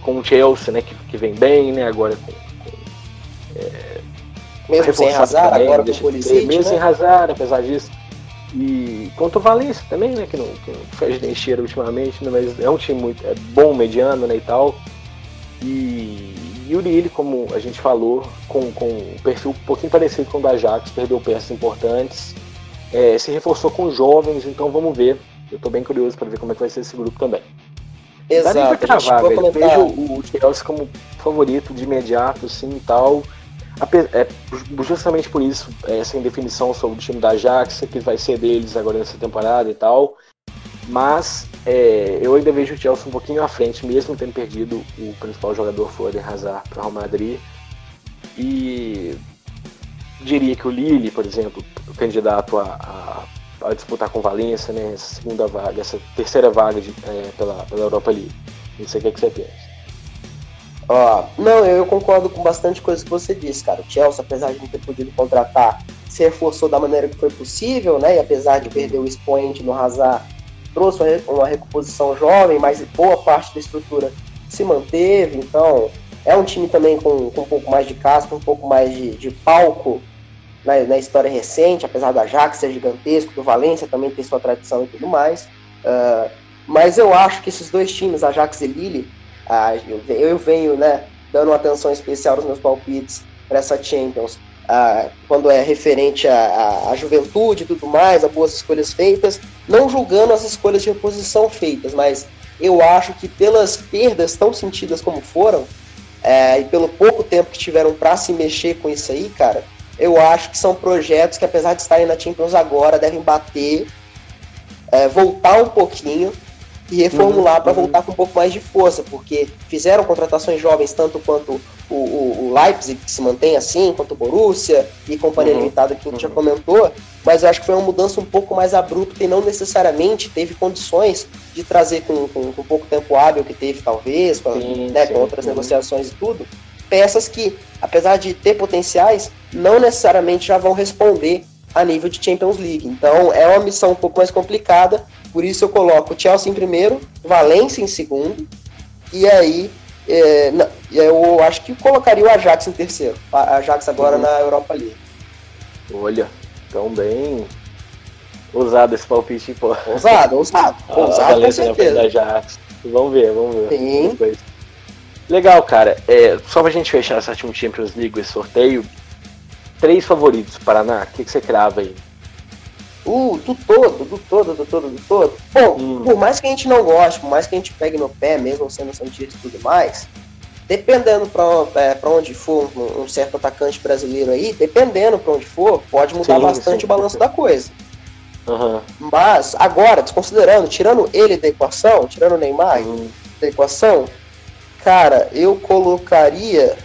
com o Chelsea, né, que, que vem bem, né, agora com, com é, mesmo sem Hazard, também, agora com o Pulisic, mesmo né? sem Hazard, apesar disso. E contra o Valência também, né, que não, que não fez nem cheiro ultimamente, né, mas é um time muito é bom, mediano, né, e tal. E, e o Lille, como a gente falou, com, com um perfil um pouquinho parecido com o da Ajax, perdeu peças importantes, é, se reforçou com jovens, então vamos ver. Eu estou bem curioso para ver como é que vai ser esse grupo também. Exato. Dá nem pra cravar, velho. Eu vejo o Chelsea como favorito de imediato, assim, e tal. É, justamente por isso, essa indefinição sobre o time da Ajax, que vai ser deles agora nessa temporada e tal. Mas é, eu ainda vejo o Chelsea um pouquinho à frente, mesmo tendo perdido o principal jogador Foden Hazard para o Real Madrid. E diria que o Lille, por exemplo, o candidato a, a a disputar com Valência, né? Essa segunda vaga, essa terceira vaga de, é, pela, pela Europa League. Não sei o que, é que você pensa. Ó, não, eu concordo com bastante coisa que você disse, cara. O Chelsea, apesar de não ter podido contratar, se reforçou da maneira que foi possível, né? E apesar de perder o expoente no Hazard, trouxe uma recomposição jovem, mas boa parte da estrutura se manteve. Então, é um time também com, com um pouco mais de casca, um pouco mais de, de palco na, na, história recente, apesar do Ajax ser gigantesco, do Valência também ter sua tradição e tudo mais. Uh, mas eu acho que esses dois times, Ajax e Lille, uh, eu, eu, venho né, dando atenção especial nos meus palpites para essa Champions, uh, quando é referente à juventude e tudo mais, a boas escolhas feitas, não julgando as escolhas de reposição feitas, mas eu acho que pelas perdas tão sentidas como foram, é, e pelo pouco tempo que tiveram para se mexer com isso aí, cara, eu acho que são projetos que, apesar de estarem na Champions agora, devem bater, é, voltar um pouquinho e reformular uhum, para uhum. voltar com um pouco mais de força, porque fizeram contratações jovens tanto quanto o, o, o Leipzig, que se mantém assim, quanto o Borussia e Companhia uhum, Limitada, que a gente já uhum. comentou, mas eu acho que foi uma mudança um pouco mais abrupta e não necessariamente teve condições de trazer com, com, com pouco tempo hábil que teve, talvez, com, sim, né, sim, com outras negociações e tudo, peças que, apesar de ter potenciais, não necessariamente já vão responder a nível de Champions League. Então é uma missão um pouco mais complicada, por isso eu coloco o Chelsea em primeiro, Valência em segundo, e aí é, não, eu acho que colocaria o Ajax em terceiro. A Ajax agora uhum. na Europa League. Olha, tão bem ousado esse palpite, pô. Ousado, ousado. Ah, ousado com certeza. Ajax. Vamos ver, vamos ver. Sim. Depois. Legal, cara. É, só pra gente fechar essa Team Champions League, esse sorteio, três favoritos, Paraná, o que, que você crava aí? Uh, do todo, do todo, do todo, do todo. Bom, hum. por mais que a gente não goste, por mais que a gente pegue no pé, mesmo sendo Santista e tudo mais, dependendo para é, onde for um, um, certo atacante brasileiro aí, dependendo para onde for, pode mudar sim, bastante sim. o balanço da coisa. Uhum. Mas, agora, desconsiderando, tirando ele da equação, tirando o Neymar uhum. da equação, Cara, eu colocaria.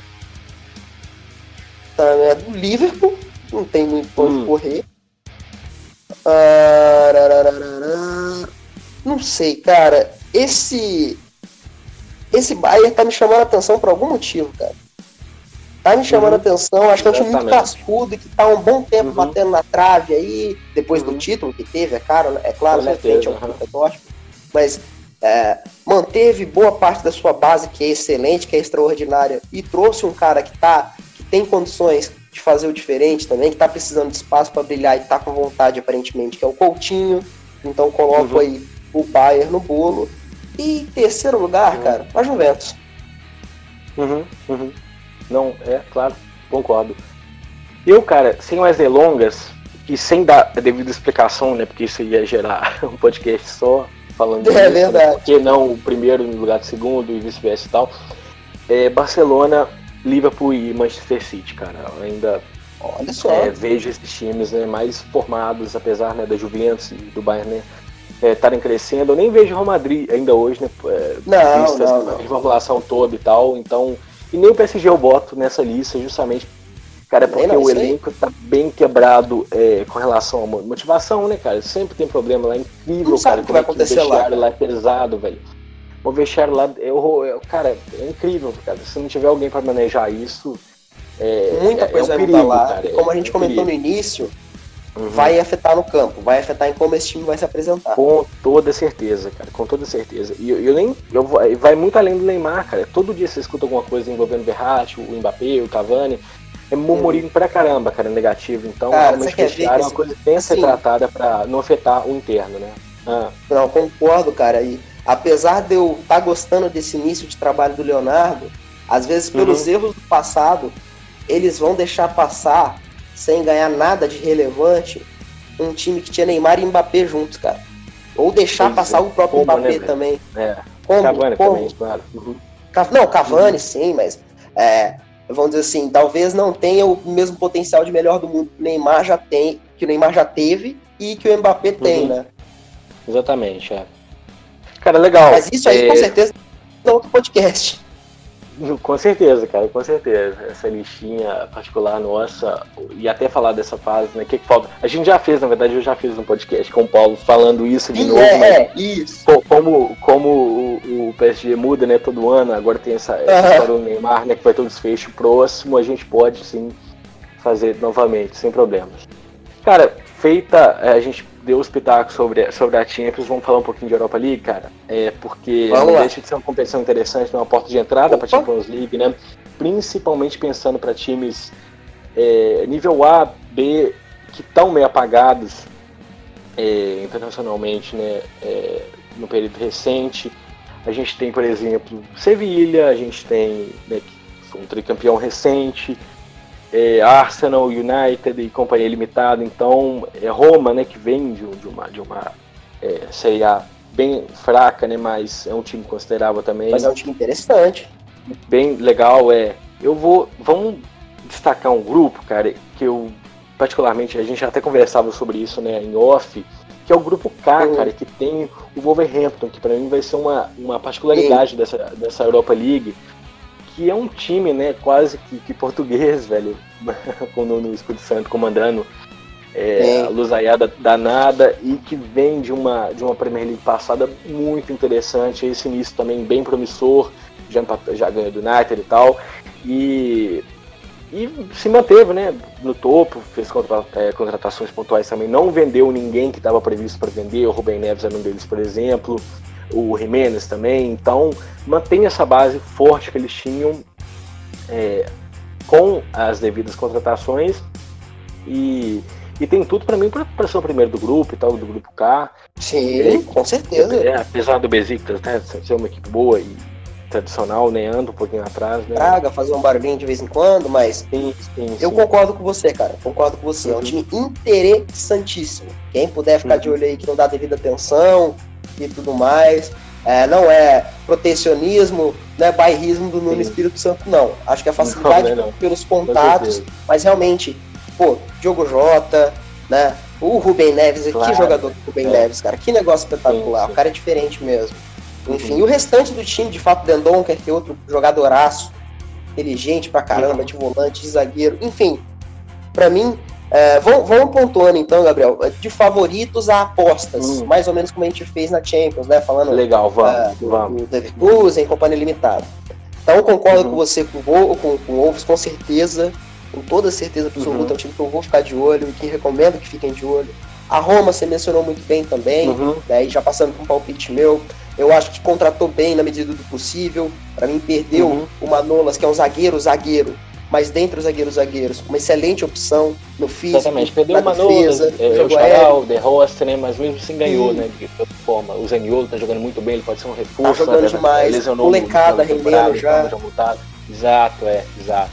Tá, é do Liverpool, não tem muito pra onde hum. correr. Ah, não sei, cara. Esse. Esse Bayern tá me chamando a atenção por algum motivo, cara. Tá me chamando uhum. a atenção, acho que é um time muito cascudo e que tá um bom tempo uhum. batendo na trave aí, depois do uhum. título que teve, é claro, é claro, Com né? Frente ao uhum. mas é, manteve boa parte da sua base, que é excelente, que é extraordinária, e trouxe um cara que tá, que tem condições de fazer o diferente também, que tá precisando de espaço para brilhar e tá com vontade, aparentemente, que é o Coutinho. Então coloco uhum. aí o Bayern no bolo. E em terceiro lugar, uhum. cara, a Juventus. Uhum, uhum. Não, é, claro, concordo. Eu, cara, sem mais delongas, e sem dar a devida explicação, né, porque isso ia gerar um podcast só, falando é, disso, verdade. Né, porque não o primeiro no lugar do segundo e vice-versa e tal. É, Barcelona, Liverpool e Manchester City, cara. Eu ainda Olha só. É, vejo esses times né, mais formados, apesar né, da Juventus e do Bayern né, estarem é, crescendo. Eu nem vejo o Real Madrid ainda hoje, né? É, não, não, não. reformulação toda e tal. Então, e nem o PSG eu boto nessa lista, justamente, cara, porque não, o elenco está bem quebrado é, com relação à motivação, né, cara? Sempre tem problema lá, é incrível, não cara. o que vai acontecer lá. lá é pesado, velho. O vestiário lá, eu, eu, cara, é incrível, cara. Se não tiver alguém para manejar isso, é, Muita é, coisa é um vai perigo, mudar lá. Cara, como a gente comentou perigo. no início, uhum. vai afetar no campo, vai afetar em como esse time vai se apresentar. Com toda certeza, cara, com toda certeza. E eu, eu nem. Eu, vai muito além do Neymar, cara. Todo dia você escuta alguma coisa envolvendo o Verratti, o Mbappé, o Cavani. É murmurinho pra caramba, cara, negativo. Então, cara, realmente, vestiário é uma coisa que tem que ser assim, tratada pra não afetar o interno, né? Ah. Não, concordo, cara. E apesar de eu estar tá gostando desse início de trabalho do Leonardo, às vezes pelos uhum. erros do passado, eles vão deixar passar sem ganhar nada de relevante, um time que tinha Neymar e Mbappé juntos, cara. Ou deixar pois passar é. o próprio Como, Mbappé né, também. É. Como? Cavani Como? também, claro. Uhum. Não, Cavani uhum. sim, mas é, vamos dizer assim, talvez não tenha o mesmo potencial de melhor do mundo que o Neymar já tem, que o Neymar já teve e que o Mbappé uhum. tem, né? Exatamente, é. Cara, legal. Mas isso aí, é... com certeza, é outro podcast. Com certeza, cara, com certeza. Essa listinha particular nossa, e até falar dessa fase, né? O que, que falta? A gente já fez, na verdade, eu já fiz um podcast com o Paulo falando isso de Sim, novo. É, é, isso. Como, como o, o, PSG muda, né, todo ano, agora tem essa, essa história do Neymar, né, que vai ter um desfecho próximo, a gente pode sim fazer novamente, sem problemas. Cara, feita, é, a gente deu os pitacos sobre, sobre a Champions, vamos falar um pouquinho de Europa League, cara. É, porque vamos não lá. deixa de ser uma competição interessante, uma porta de entrada para a Champions League, né? Principalmente pensando para times é, nível A, B, que estão meio apagados é, internacionalmente, né? É, no período recente. A gente tem, por exemplo, Sevilha, a gente tem né, um tricampeão recente, é, Arsenal, United e companhia limitada. Então, é Roma, né, que vem de, de uma, de uma é, Série A bem fraca, né, mas é um time considerável também. Mas é um time interessante. Bem legal, é. Eu vou, vamos destacar um grupo, cara, que eu particularmente a gente até conversava sobre isso, né, em off, que é o grupo K, uhum. cara, que tem o Wolverhampton, que para mim vai ser uma, uma particularidade dessa, dessa Europa League, que é um time, né, quase que, que português, velho, com o no Espírito Santo comandando é, a luzaiada danada e que vem de uma, de uma Premier League passada muito interessante, esse início também bem promissor, já, já ganhou do United e tal, e, e se manteve né, no topo, fez contra, é, contratações pontuais também, não vendeu ninguém que estava previsto para vender, o Rubem Neves era um deles, por exemplo, o Jimenez também. Então, mantém essa base forte que eles tinham é, com as devidas contratações e, e tem tudo para mim para ser o primeiro do grupo e tal, do grupo K. Sim, é, com certeza. É, apesar do Besiktas né, ser uma equipe boa e tradicional, né, anda um pouquinho atrás. Né? Traga, fazer um barulhinho de vez em quando, mas sim, sim, eu sim. concordo com você, cara. Concordo com você. Uhum. É um uhum. time interessantíssimo. Quem puder ficar uhum. de olho aí que não dá devida atenção, e tudo mais. É, não é protecionismo, não é bairrismo do Nuno Espírito Santo, não. Acho que é facilidade não, não. pelos contatos, mas realmente, pô, Diogo Jota, né? O Rubem Neves, claro. que jogador do Rubem é. Neves, cara, que negócio espetacular, sim, sim. o cara é diferente mesmo. Enfim, uhum. e o restante do time, de fato, Dendon, que é outro jogadoraço, inteligente pra caramba, uhum. de volante, de zagueiro, enfim, para mim, é, vamos, vamos, pontuando então, Gabriel, de favoritos a apostas, hum. mais ou menos como a gente fez na Champions, né? Falando legal, vamos, uh, vamos. Do Leverkusen, Companhia Limitada. Então concordo uhum. com você com, com, com o Wolves, com certeza, com toda certeza absoluta, uhum. é um time que eu vou ficar de olho e que recomendo que fiquem de olho. A Roma você mencionou muito bem também, uhum. né, e já passando com um palpite meu, eu acho que contratou bem na medida do possível. Para mim, perdeu uhum. o Manolas, que é um zagueiro, zagueiro, mas dentre os zagueiros, zagueiros, uma excelente opção no físico, Exatamente, perdeu o Manolas, é, o Charal, De Rosta, né, mas mesmo assim ganhou, Sim. né, de toda forma. O Zaniolo tá jogando muito bem, ele pode ser um recurso. Tá jogando né, demais, molecada rendendo já. já exato, é, exato.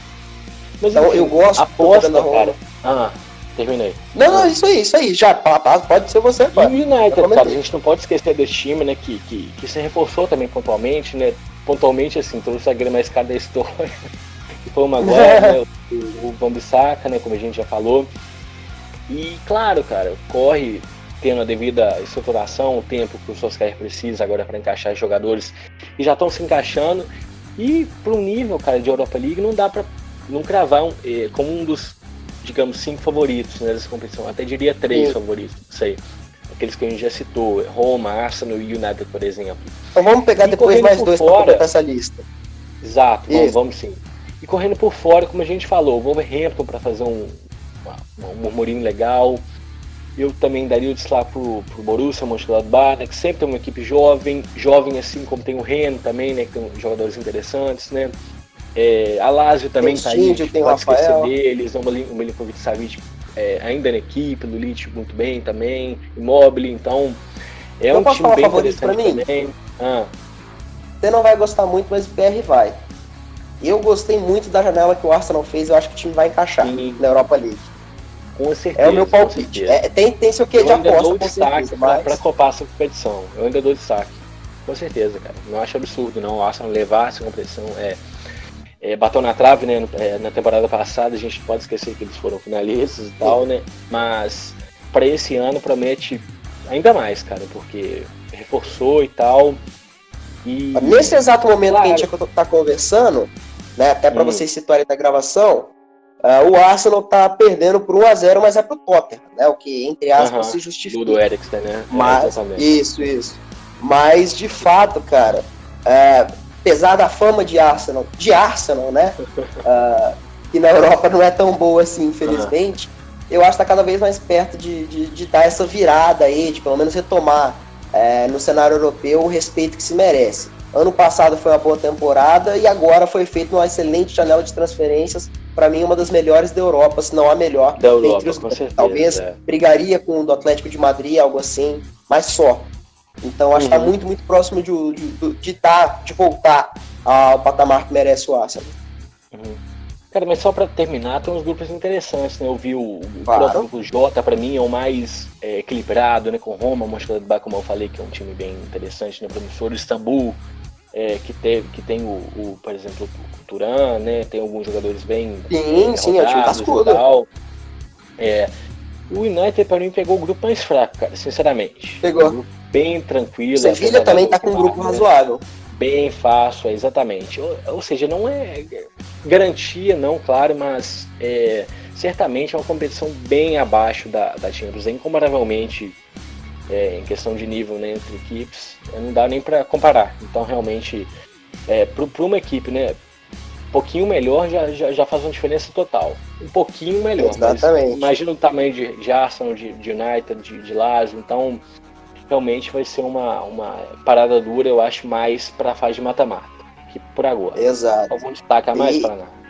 Mas, então, enfim, eu gosto aposta, cara. Ah, terminei. Não, não, isso aí, isso aí. Já, pode ser você. E o United, cara, a gente não pode esquecer desse time, né, que, que, que se reforçou também pontualmente, né, pontualmente, assim, trouxe zagueiro mais caro da história, o Maguire, né, o, o Bambissaca, né, como a gente já falou. E, claro, cara, corre tendo a devida estruturação, o tempo que o Solskjaer precisa agora para encaixar jogadores que já estão se encaixando. E para um nível, cara, de Europa League, não dá para não cravar um, eh, como um dos, digamos, cinco favoritos né, dessa competição. Até diria três Sim. favoritos, não sei. Aqueles que a gente já citou, Roma, Arsenal e United, por exemplo. Então vamos pegar e depois mais dois para completar essa lista. Exato, vamos, vamos, sim. E correndo por fora, como a gente falou, Wolverhampton para fazer um, um murmurinho legal. Eu também daria o destaque pro, pro Borussia Mönchengladbach, né, que sempre tem uma equipe jovem, jovem assim como tem o Ren também, né, que tem jogadores interessantes, né. É, a Lazio também está aí, tem pode esquecer deles, o Milinkovic Savic é, ainda na equipe, Lulic muito bem também, Immobile, então é Eu um time bem interessante mim? também. Ah. Você não vai gostar muito, mas o PR vai. Eu gostei muito da janela que o Arsenal fez, eu acho que o time vai encaixar Sim. na Europa League. Com certeza. É o meu palpite. É, tem, tem seu quê de aposta, dou destaque mas... para copar essa competição. Eu ainda dou destaque. Com certeza, cara. Não acho absurdo, não. O Arsenal levar essa competição é é, bateu na trave, né? É, na temporada passada, a gente pode esquecer que eles foram finalistas e tal, né? Mas para esse ano promete ainda mais, cara, porque reforçou e tal. E... Nesse exato momento claro. que a gente tá conversando, né? Até para hum. vocês situarem da gravação, uh, o Arsenal tá perdendo por 1x0, mas é pro Tottenham, né? O que, entre aspas, uh -huh. se justifica. Do, Eriksen, né? Mas, é, isso, isso. Mas, de fato, cara, é, apesar da fama de Arsenal, de Arsenal, né? Uh, que na Europa não é tão boa assim, infelizmente. Uhum. Eu acho que está cada vez mais perto de, de, de, dar essa virada aí, de pelo menos retomar é, no cenário europeu o respeito que se merece. Ano passado foi uma boa temporada e agora foi feita uma excelente janela de transferências. Para mim, uma das melhores da Europa, se não a melhor. Da Europa, entre os, com certeza, Talvez é. brigaria com o do Atlético de Madrid, algo assim, mas só. Então acho tá uhum. que está muito, muito próximo de, de, de, tá, de voltar ao patamar que merece o Arsenal. Uhum. Cara, mas só para terminar, tem uns grupos interessantes, né? Eu vi o, claro. o grupo J, para mim, é o mais é, equilibrado, né? Com Roma, Mönchengladbach, como eu falei, que é um time bem interessante, né? Promissor, o Istambul, é, que, teve, que tem o, o, por exemplo, o Turan, né? Tem alguns jogadores bem Sim, bem sim, é o time cascudo. É, o United, para mim, pegou o grupo mais fraco, cara, sinceramente. Pegou bem tranquilo. Sevilha também está com um grupo razoável. Bem fácil, exatamente. Ou, ou, seja, não é garantia, não, claro, mas é, certamente é uma competição bem abaixo da, da Champions, incomparavelmente é, em questão de nível né, entre equipes, não dá nem para comparar. Então, realmente, é, para uma equipe, né, um pouquinho melhor já, já, já, faz uma diferença total. Um pouquinho melhor. Exatamente. Imagina o tamanho de, de Arsenal, de, de United, de, de Lazio. Então, realmente vai ser uma, uma parada dura, eu acho, mais para a fase de mata-mata, que por agora. Exato. Algum destaque a mais para nada?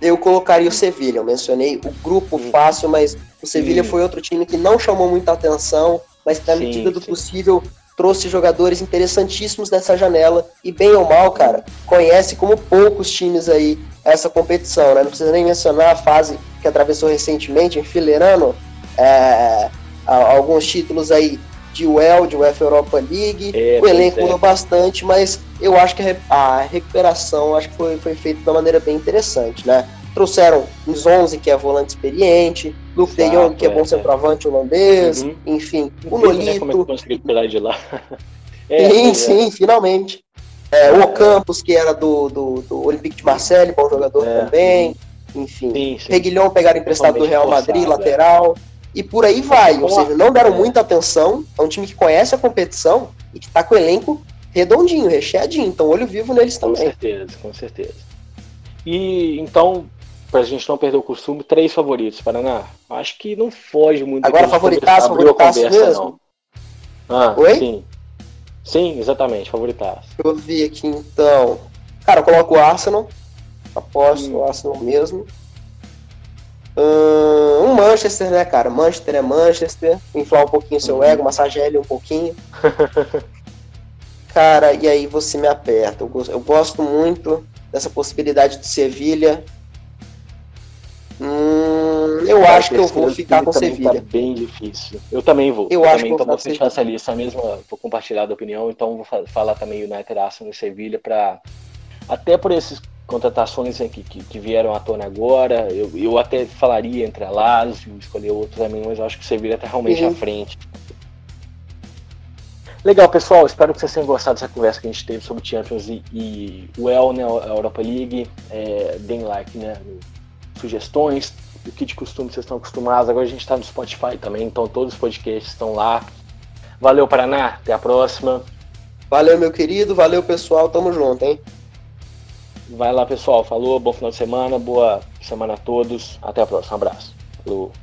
Eu colocaria o Sevilha, eu mencionei o grupo hum. fácil, mas o Sevilha hum. foi outro time que não chamou muita atenção, mas que na sim, medida do sim. possível trouxe jogadores interessantíssimos nessa janela e bem ou mal, cara, conhece como poucos times aí essa competição, né? Não precisa nem mencionar a fase que atravessou recentemente, enfileirando é, alguns títulos aí de UEL, de UEFA Europa League. É, o elenco é. mudou bastante, mas eu acho que a recuperação acho que foi, foi feita de uma maneira bem interessante, né? Trouxeram os 11, que é volante experiente, Luke de Jong, que é, é bom centroavante holandês, uhum. enfim, o Nolito. Né, como é que de lá. é, sim, é. sim, finalmente. É, o Campos, que era do, do, do Olympique de Marseille, bom jogador é. também. Enfim, sim, sim. Reguilhão pegaram emprestado do Real Madrid, forçado, lateral e por aí vai. Ou seja, não deram muita atenção. É um time que conhece a competição e que está com o elenco redondinho, recheadinho. Então, olho vivo neles também. Com certeza, com certeza. E então, pra gente não perder o costume, três favoritos, Paraná. Acho que não foge muito. Agora, favoritaço, favoritaço conversa, mesmo? Não. Ah, Oi? Sim. Sim, exatamente, favoritaço. Eu vi aqui então. Cara, eu coloco o Arsenal. Aposto hum. o Arsenal mesmo. Um Manchester, né, cara? Manchester é Manchester. Inflar um pouquinho seu uhum. ego, massagear ele um pouquinho. cara, e aí você me aperta. Eu, eu gosto muito dessa possibilidade de Sevilha. Hum, eu acho que eu vou ficar com Sevilha. Tá bem difícil. Eu também vou. Eu, eu acho também, que então vou fechar essa lista mesmo. Vou compartilhar da opinião, então vou falar também United, Arsenal e Sevilha para até por esses contratações que, que, que, vieram à tona agora. Eu, eu até falaria entre a Lazio, escolher outro também, mas eu acho que o Sevilha está realmente à frente. Legal, pessoal. Espero que vocês tenham gostado dessa conversa que a gente teve sobre Champions e, e o El, né, a Europa League. É, deem like, né? Sugestões, o que de costume vocês estão acostumados. Agora a gente está no Spotify também, então todos os podcasts estão lá. Valeu, Paraná. Até a próxima. Valeu, meu querido. Valeu, pessoal. Tamo junto, hein? Vai lá, pessoal. Falou, bom final de semana, boa semana a todos. Até a próxima. Um abraço. Falou.